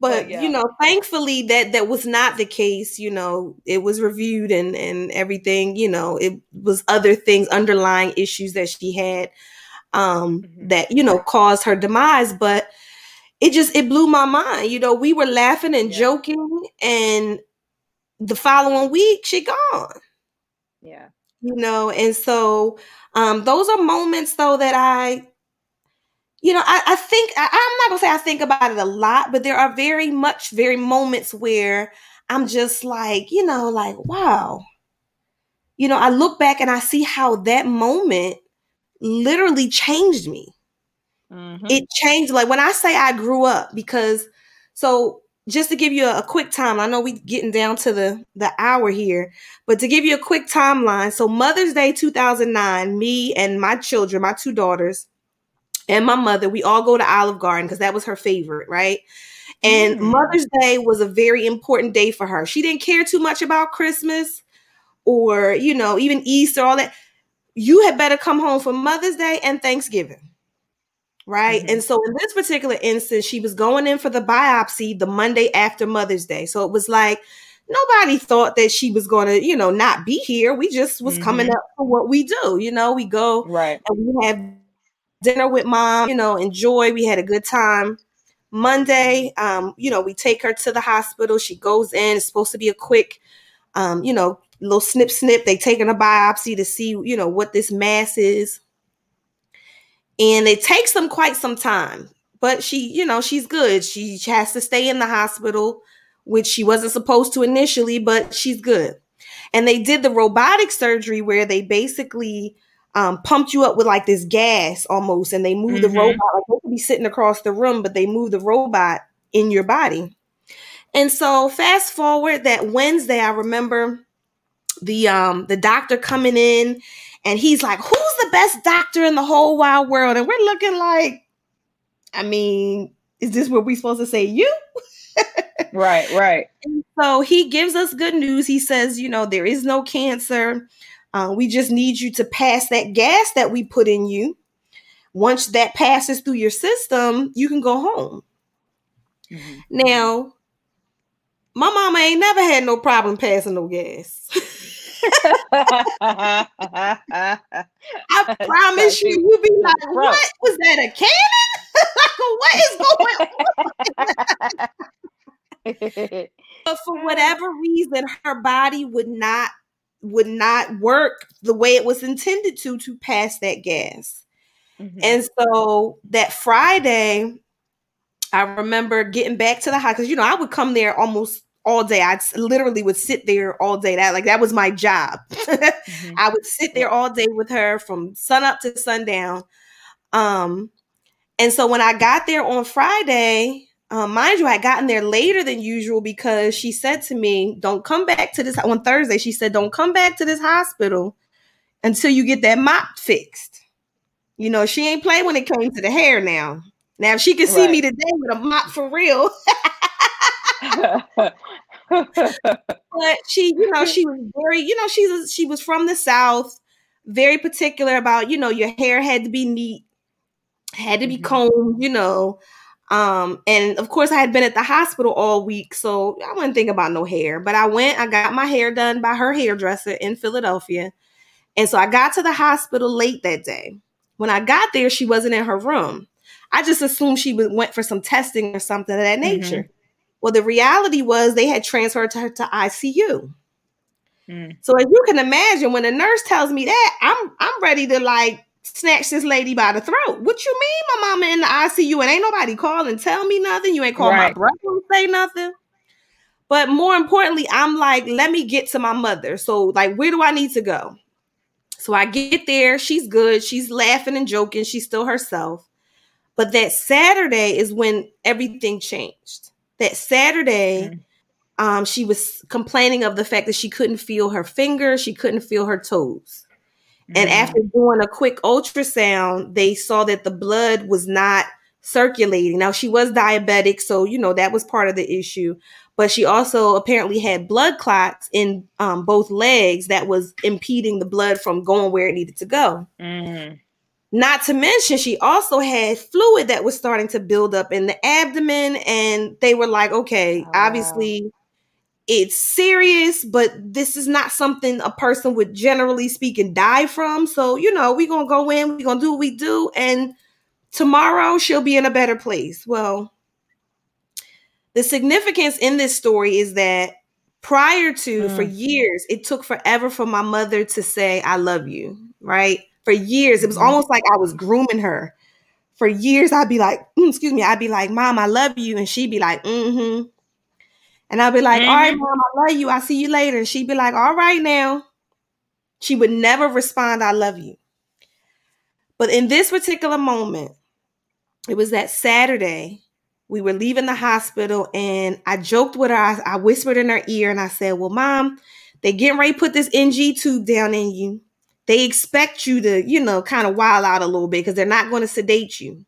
but yeah. you know thankfully that that was not the case you know it was reviewed and and everything you know it was other things underlying issues that she had um Mhm. that you know caused her demise but it just it blew my mind you know we were laughing and Yeah. joking and the following week she gone Yeah. you know and so um those are moments though that i you know i, I think I, i'm not gonna say i think about it a lot but there are very much very moments where i'm just like you know like wow you know i look back and i see how that moment literally changed me Mhm. it changed like when i say i grew up because so just to give you a, a quick time i know we getting down to the the hour here but to give you a quick timeline so mother's day 2009 me and my children my two daughters and my mother we all go to olive garden because that was her favorite right and Mm. mother's day was a very important day for her she didn't care too much about christmas or you know even easter all that you had better come home for mother's day and thanksgiving right? Mhm. And so in this particular instance, she was going in for the biopsy the Monday after Mother's Day. So it was like nobody thought that she was going to, you know, not be here. We just was coming Mhm. up for what we do. You know, we go Right. and we have dinner with mom, you know, enjoy. We had a good time. Monday, um, you know, we take her to the hospital. She goes in. It's supposed to be a quick, um, you know, little snip snip. They taking a biopsy to see, you know, what this mass is and it takes them quite some time but she you know she's good. She has to stay in the hospital which she wasn't supposed to initially but she's good. And they did the robotic surgery where they basically um, pumped you up with like this gas almost and they moved the Mhm. robot like they could be sitting across the room but they moved the robot in your body. And so fast forward that wednesday i remember the um the doctor coming in and he's like who's the best doctor in the whole wide world and we're looking like i mean is this what we're supposed to say you Right. Right. so he gives us good news he says you know there is no cancer uh, we just need you to pass that gas that we put in you once that passes through your system you can go home Mhm. now my mama ain't never had no problem passing no gas I promise you, you be like, what was that a cannon? like, what is going? But for whatever reason, her body would not would not work the way it was intended to to pass that gas. Mhm. And so that Friday, I remember getting back to the house because you know I would come there almost all day. I literally would sit there all day. That like that was my job. Mhm. I would sit there all day with her from sun up to sundown. Um, and so when I got there on Friday, um, mind you, I had gotten there later than usual because she said to me, "Don't come back to this." On Thursday, she said, "Don't come back to this hospital until you get that mop fixed." You know, she ain't play when it came to the hair. Now, now if she could see me today with a mop for real, but she, you know, she was very, you know, she was she was from the south, very particular about, you know, your hair had to be neat, had to be Mhm. combed, you know. Um, and of course I had been at the hospital all week, so I wouldn't think about no hair. But I went, I got my hair done by her hairdresser in Philadelphia. And so I got to the hospital late that day. When I got there, she wasn't in her room. I just assumed she went for some testing or something of that Mm-hmm. Well, the reality was they had transferred her to ICU. Mm. So as you can imagine, when a nurse tells me that, I'm I'm ready to like snatch this lady by the throat. What you mean, my mama in the ICU and ain't nobody call and tell me nothing? You ain't call my Right. brother and say nothing. But more importantly, I'm like, let me get to my mother. So like, where do I need to go? So I get there. She's good. She's laughing and joking. She's still herself. But that Saturday is when everything changed. That Saturday, um, she was complaining of the fact that she couldn't feel her fingers, she couldn't feel her toes. And Mhm. after doing a quick ultrasound, they saw that the blood was not circulating. Now, she was diabetic, so you know that was part of the issue. But she also apparently had blood clots in um, both legs that was impeding the blood from going where it needed to go. Mhm. Not to mention, she also had fluid that was starting to build up in the abdomen, and they were like, okay, Oh, wow. obviously it's serious, but this is not something a person would generally speak and die from. So, you know, we're gonna go in, we're gonna do what we do, and tomorrow she'll be in a better place. Well, the significance in this story is that prior to for Mm. years it took forever for my mother to say i love you right for years it was Mhm. almost like i was grooming her for years i'd be like mm, excuse me i'd be like mom i love you and she'd be like mm-hmm and i'd be like all right mom i love you i'll see you later and she'd be like all right now she would never respond i love you but in this particular moment it was that saturday we were leaving the hospital and I joked with her. I, I whispered in her ear and I said, Well, mom, they getting ready to put this NG tube down in you. They expect you to, you know, kind of wild out a little bit because they're not going to sedate you.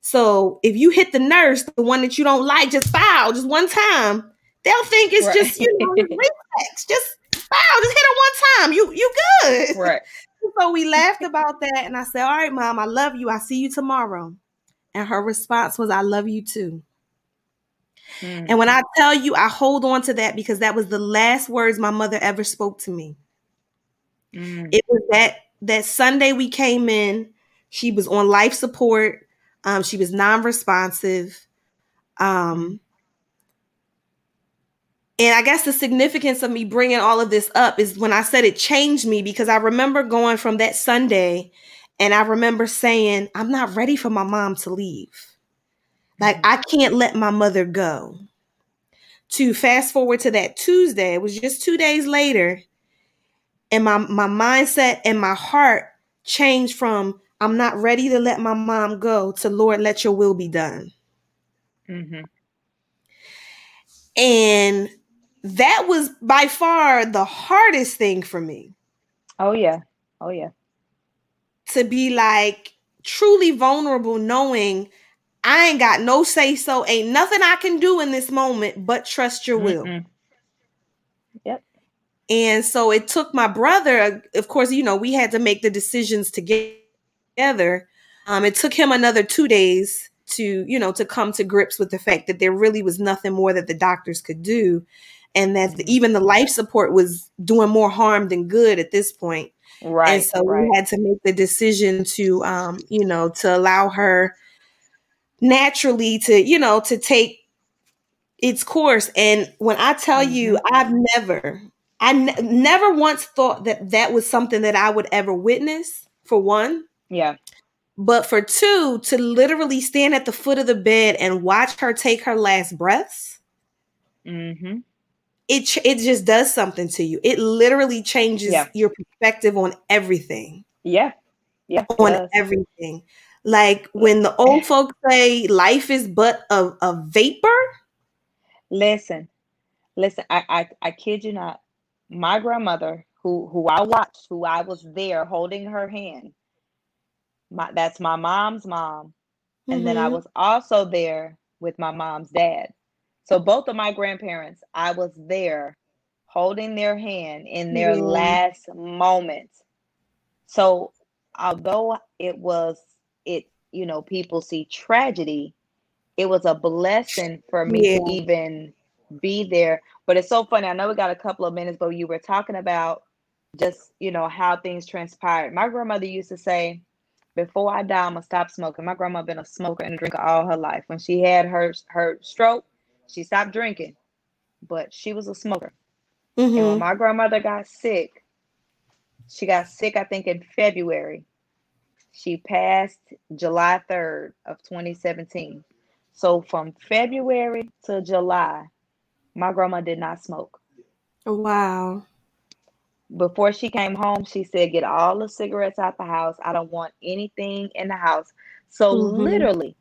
So if you hit the nurse, the one that you don't like, just foul just one time, they'll think it's Right. just, you know, reflex. Just foul, just hit her one time. You you good. Right. So we laughed about that, and I said, "All right, mom, I love you. I see you tomorrow." And her response was, "I love you too." Mm. And when I tell you, I hold on to that because that was the last words my mother ever spoke to me. Mm. It was that that Sunday we came in. She was on life support. Um, she was non-responsive. Um, and I guess the significance of me bringing all of this up is when I said it changed me because I remember going from that Sunday and I remember saying, I'm not ready for my mom to leave. Like, I can't let my mother go. To fast forward to that Tuesday, it was just two days later, and my, my mindset and my heart changed from, I'm not ready to let my mom go, to Lord, let your will be done. Mhm. And that was by far the hardest thing for me Oh yeah. Oh yeah. to be like truly vulnerable, knowing I ain't got no say so, ain't nothing I can do in this moment but trust your will. And so it took my brother, of course, you know, we had to make the decisions together. Um, it took him another two days to, you know, to come to grips with the fact that there really was nothing more that the doctors could do. And that the, even the life support was doing more harm than good at this point. Right. and so right. we had to make the decision to, um, you know, to allow her naturally to, you know, to take its course. And when I tell you, Mm-hmm. I've never, I never once thought that that was something that I would ever witness. For one, yeah. but for two, to literally stand at the foot of the bed and watch her take her last breaths, Mm-hmm. it ch- it just does something to you. It literally changes Yeah. your perspective on everything. Yeah. Yeah. on everything. Like when the old folks say life is but a, a vapor. Listen, listen. I, I I kid you not. My grandmother, who who I watched, who I was there holding her hand. My that's my mom's mom, and then I Mhm. was also there with my mom's dad. So both of my grandparents, I was there holding their hand in their Yeah. last moments. So although it was it, you know, people see tragedy, it was a blessing for me to even be there. But it's so funny. I know we got a couple of minutes, but you were talking about just you know how things transpired. My grandmother used to say, "Before I die, I'm gonna stop smoking." My grandma been a smoker and a drinker all her life. When she had her her stroke, she stopped drinking, but she was a smoker. And when Mhm. my grandmother got sick, she got sick, I think, in February. She passed July 3rd of 2017. So from February to July, my grandma did not smoke. Wow. Before she came home, she said, Get all the cigarettes out the house. I don't want anything in the house. So Mhm. literally,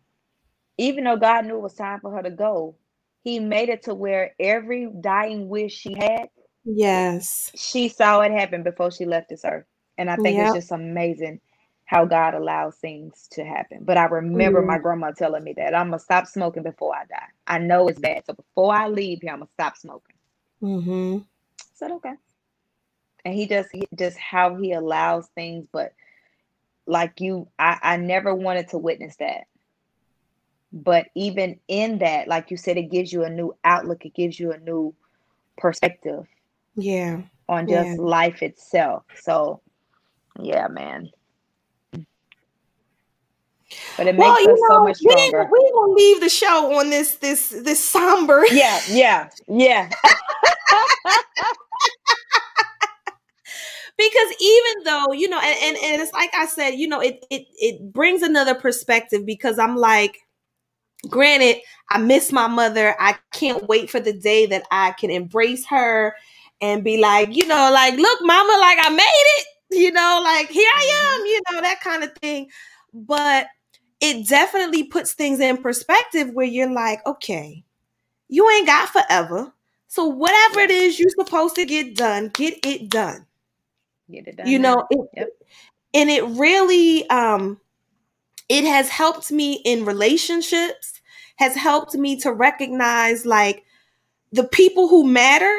even though God knew it was time for her to go, he made it to where every dying wish she had, Yes. she saw it happen before she left this earth. And I think Yep. it's just amazing how God allows things to happen. But I remember Yeah. my grandma telling me that I'm gonna stop smoking before I die. I know it's bad. So before I leave here, I'm gonna stop smoking. Mm-hmm. I said, okay. And he just he, just how he allows things, but like you, I, I never wanted to witness that. But even in that, like you said, it gives you a new outlook, it gives you a new perspective Yeah. on Yeah. just life itself. So yeah, man. But it makes Well, you us so know, much we ain't, stronger. we gonna leave the show on this this this somber. Yeah, yeah, yeah. because even though you know and, and, and it's like i said you know it, it it brings another perspective because i'm like granted i miss my mother i can't wait for the day that i can embrace her and be like you know like look mama like i made it you know like here i mm-hmm. am you know that kind of thing but it definitely puts things in perspective where you're like okay you ain't got forever so whatever it is you're supposed to get done get it done Get it done. you know it, Yep. and it really um it has helped me in relationships has helped me to recognize like the people who matter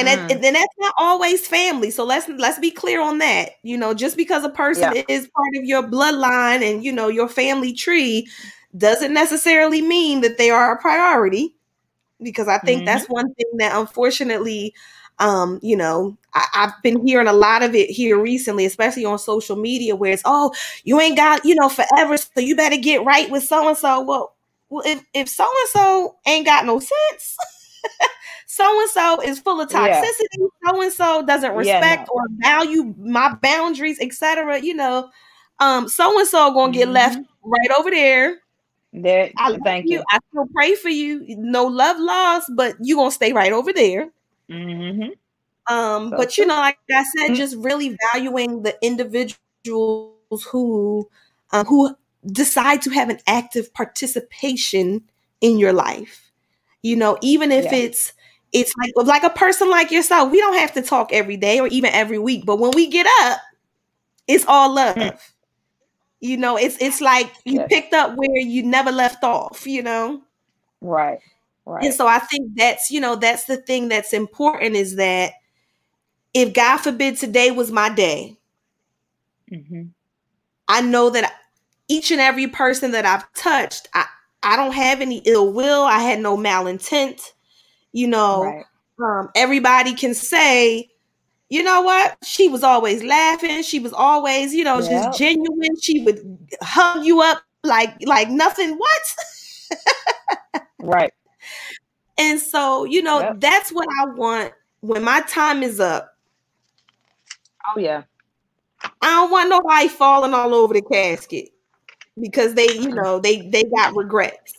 and, that- Mm. and then that's not always family so let's let's be clear on that you know just because a person Yeah. is part of your bloodline and you know your family tree doesn't necessarily mean that they are a priority because i think Mhm. that's one thing that unfortunately um you know I, i've been hearing a lot of it here recently especially on social media where it's oh you ain't got you know forever so you better get right with so and so well well if if so and so ain't got no sense so and so is full of toxicity so and so doesn't Yeah, respect no. or value my boundaries etc you know um so and so gonna get left right over there There, I thank you. you. I still pray for you. No love lost, but you gonna stay right over there. hmm Um, So but you know, like I said, Mm. just really valuing the individuals who um, who decide to have an active participation in your life. You know, even if Yeah. it's it's like like a person like yourself. We don't have to talk every day or even every week, but when we get up, it's all love. Mm. You know, it's it's like you Yes. picked up where you never left off. You know. Right. Right. And so I think that's, you know, that's the thing that's important is that if God forbid today was my day, hmm I know that each and every person that I've touched, I, I don't have any ill will. I had no malintent. You know, Right. um, everybody can say, you know what? She was always laughing. She was always, you know, Yep. just genuine. She would hug you up like like nothing. What? Right. And so, you know, Yep. that's what I want when my time is up. Oh yeah. I don't want nobody falling all over the casket because they, you know, they they got regrets.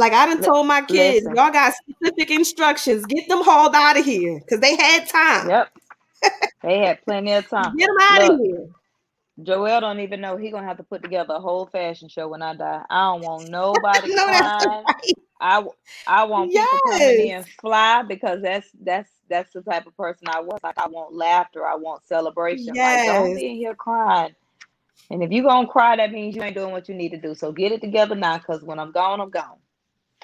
Like I done told my kids, listen. y'all got specific instructions. Get them hauled out of here because they had time. Yep. They had plenty of time. Get them out Look, of here. Joel don't even know he gonna have to put together a whole fashion show when I die. I don't want nobody No, that's crying. right. I I want people coming in Yes. fly because that's that's that's the type of person I was. Like I want laughter, I want celebration. Like don't Yes. be in here crying. And if you gonna cry, that means you ain't doing what you need to do. So get it together now, cause when I'm gone, I'm gone.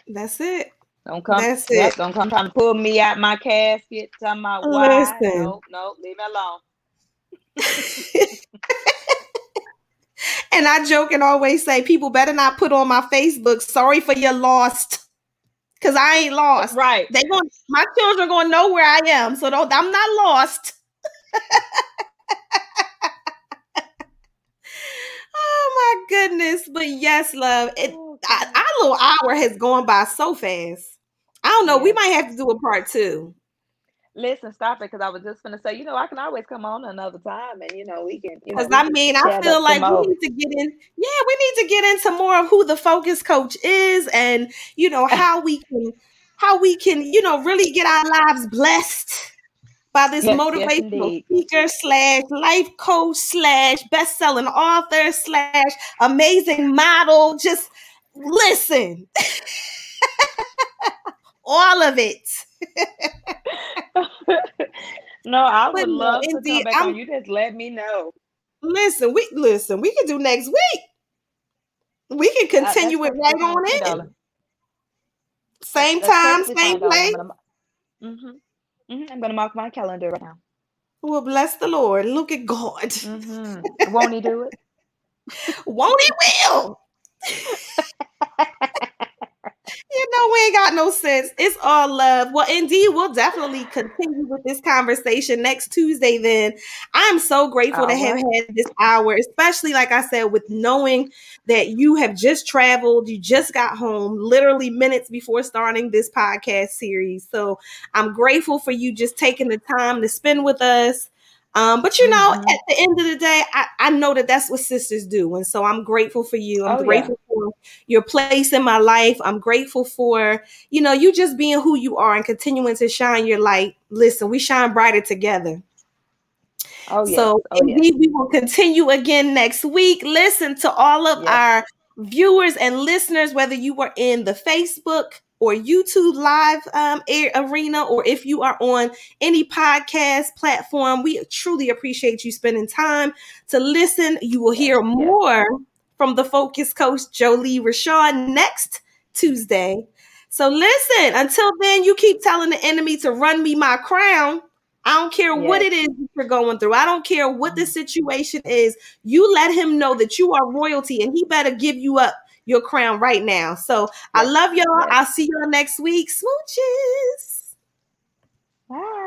That's it. Don't come. That's Yep, it. don't come trying to pull me out my casket. Talking about why? Listen. Nope, nope. Leave me alone. and I joke and always say, people better not put on my Facebook, sorry for your lost. because I ain't lost. Right. They going my children gonna know where I am, so don't I'm not lost. oh my goodness! But yes, love. It I, our little hour has gone by so fast. I don't know. We might have to do a part two. Listen, stop it, because I was just gonna say, you know, I can always come on another time, and you know, we can, you know, Because I mean, I feel like we need to get in. Yeah, we need to get into more of who the focus coach is, and you know how we can, how we can, you know, really get our lives blessed by this Yes, yes, motivational indeed. speaker slash life coach slash best selling author slash amazing model. Just listen, all of it. no, I But would no, love to come back I'm- on. You just let me know. Listen, we listen. We can do next week. We can Uh, continue it right on in. Same That's time, same place. I'm gonna, mm-hmm, mm-hmm, I'm gonna mark my calendar right now. Well, bless the Lord. Look at God. Mm-hmm. Won't he do it? Won't he will? you know, we ain't got no sense. It's all love. Well, indeed, we'll definitely continue with this conversation next Tuesday. Then I'm so grateful to All have right. had this hour, especially like I said, with knowing that you have just traveled, you just got home literally minutes before starting this podcast series. So I'm grateful for you just taking the time to spend with us. Um, but you know, Mhm. at the end of the day, I, I know that that's what sisters do. And so I'm grateful for you. I'm Oh, yeah. grateful for your place in my life. I'm grateful for, you know, you just being who you are and continuing to shine your light. Listen, we shine brighter together. Oh yes. So oh yes. we will continue again next week. Listen to all of Yes. our viewers and listeners, whether you are in the Facebook or YouTube live um, air arena, or if you are on any podcast platform, we truly appreciate you spending time to listen. You will hear more from the Focus Coach Jolie Rashawn next Tuesday. So listen, until then, you keep telling the enemy to run me my crown. I don't care what it is you're going through. I don't care what the situation is. You let him know that you are royalty and he better give you up your crown right now. So I love y'all. I'll see y'all next week. Smooches. Bye.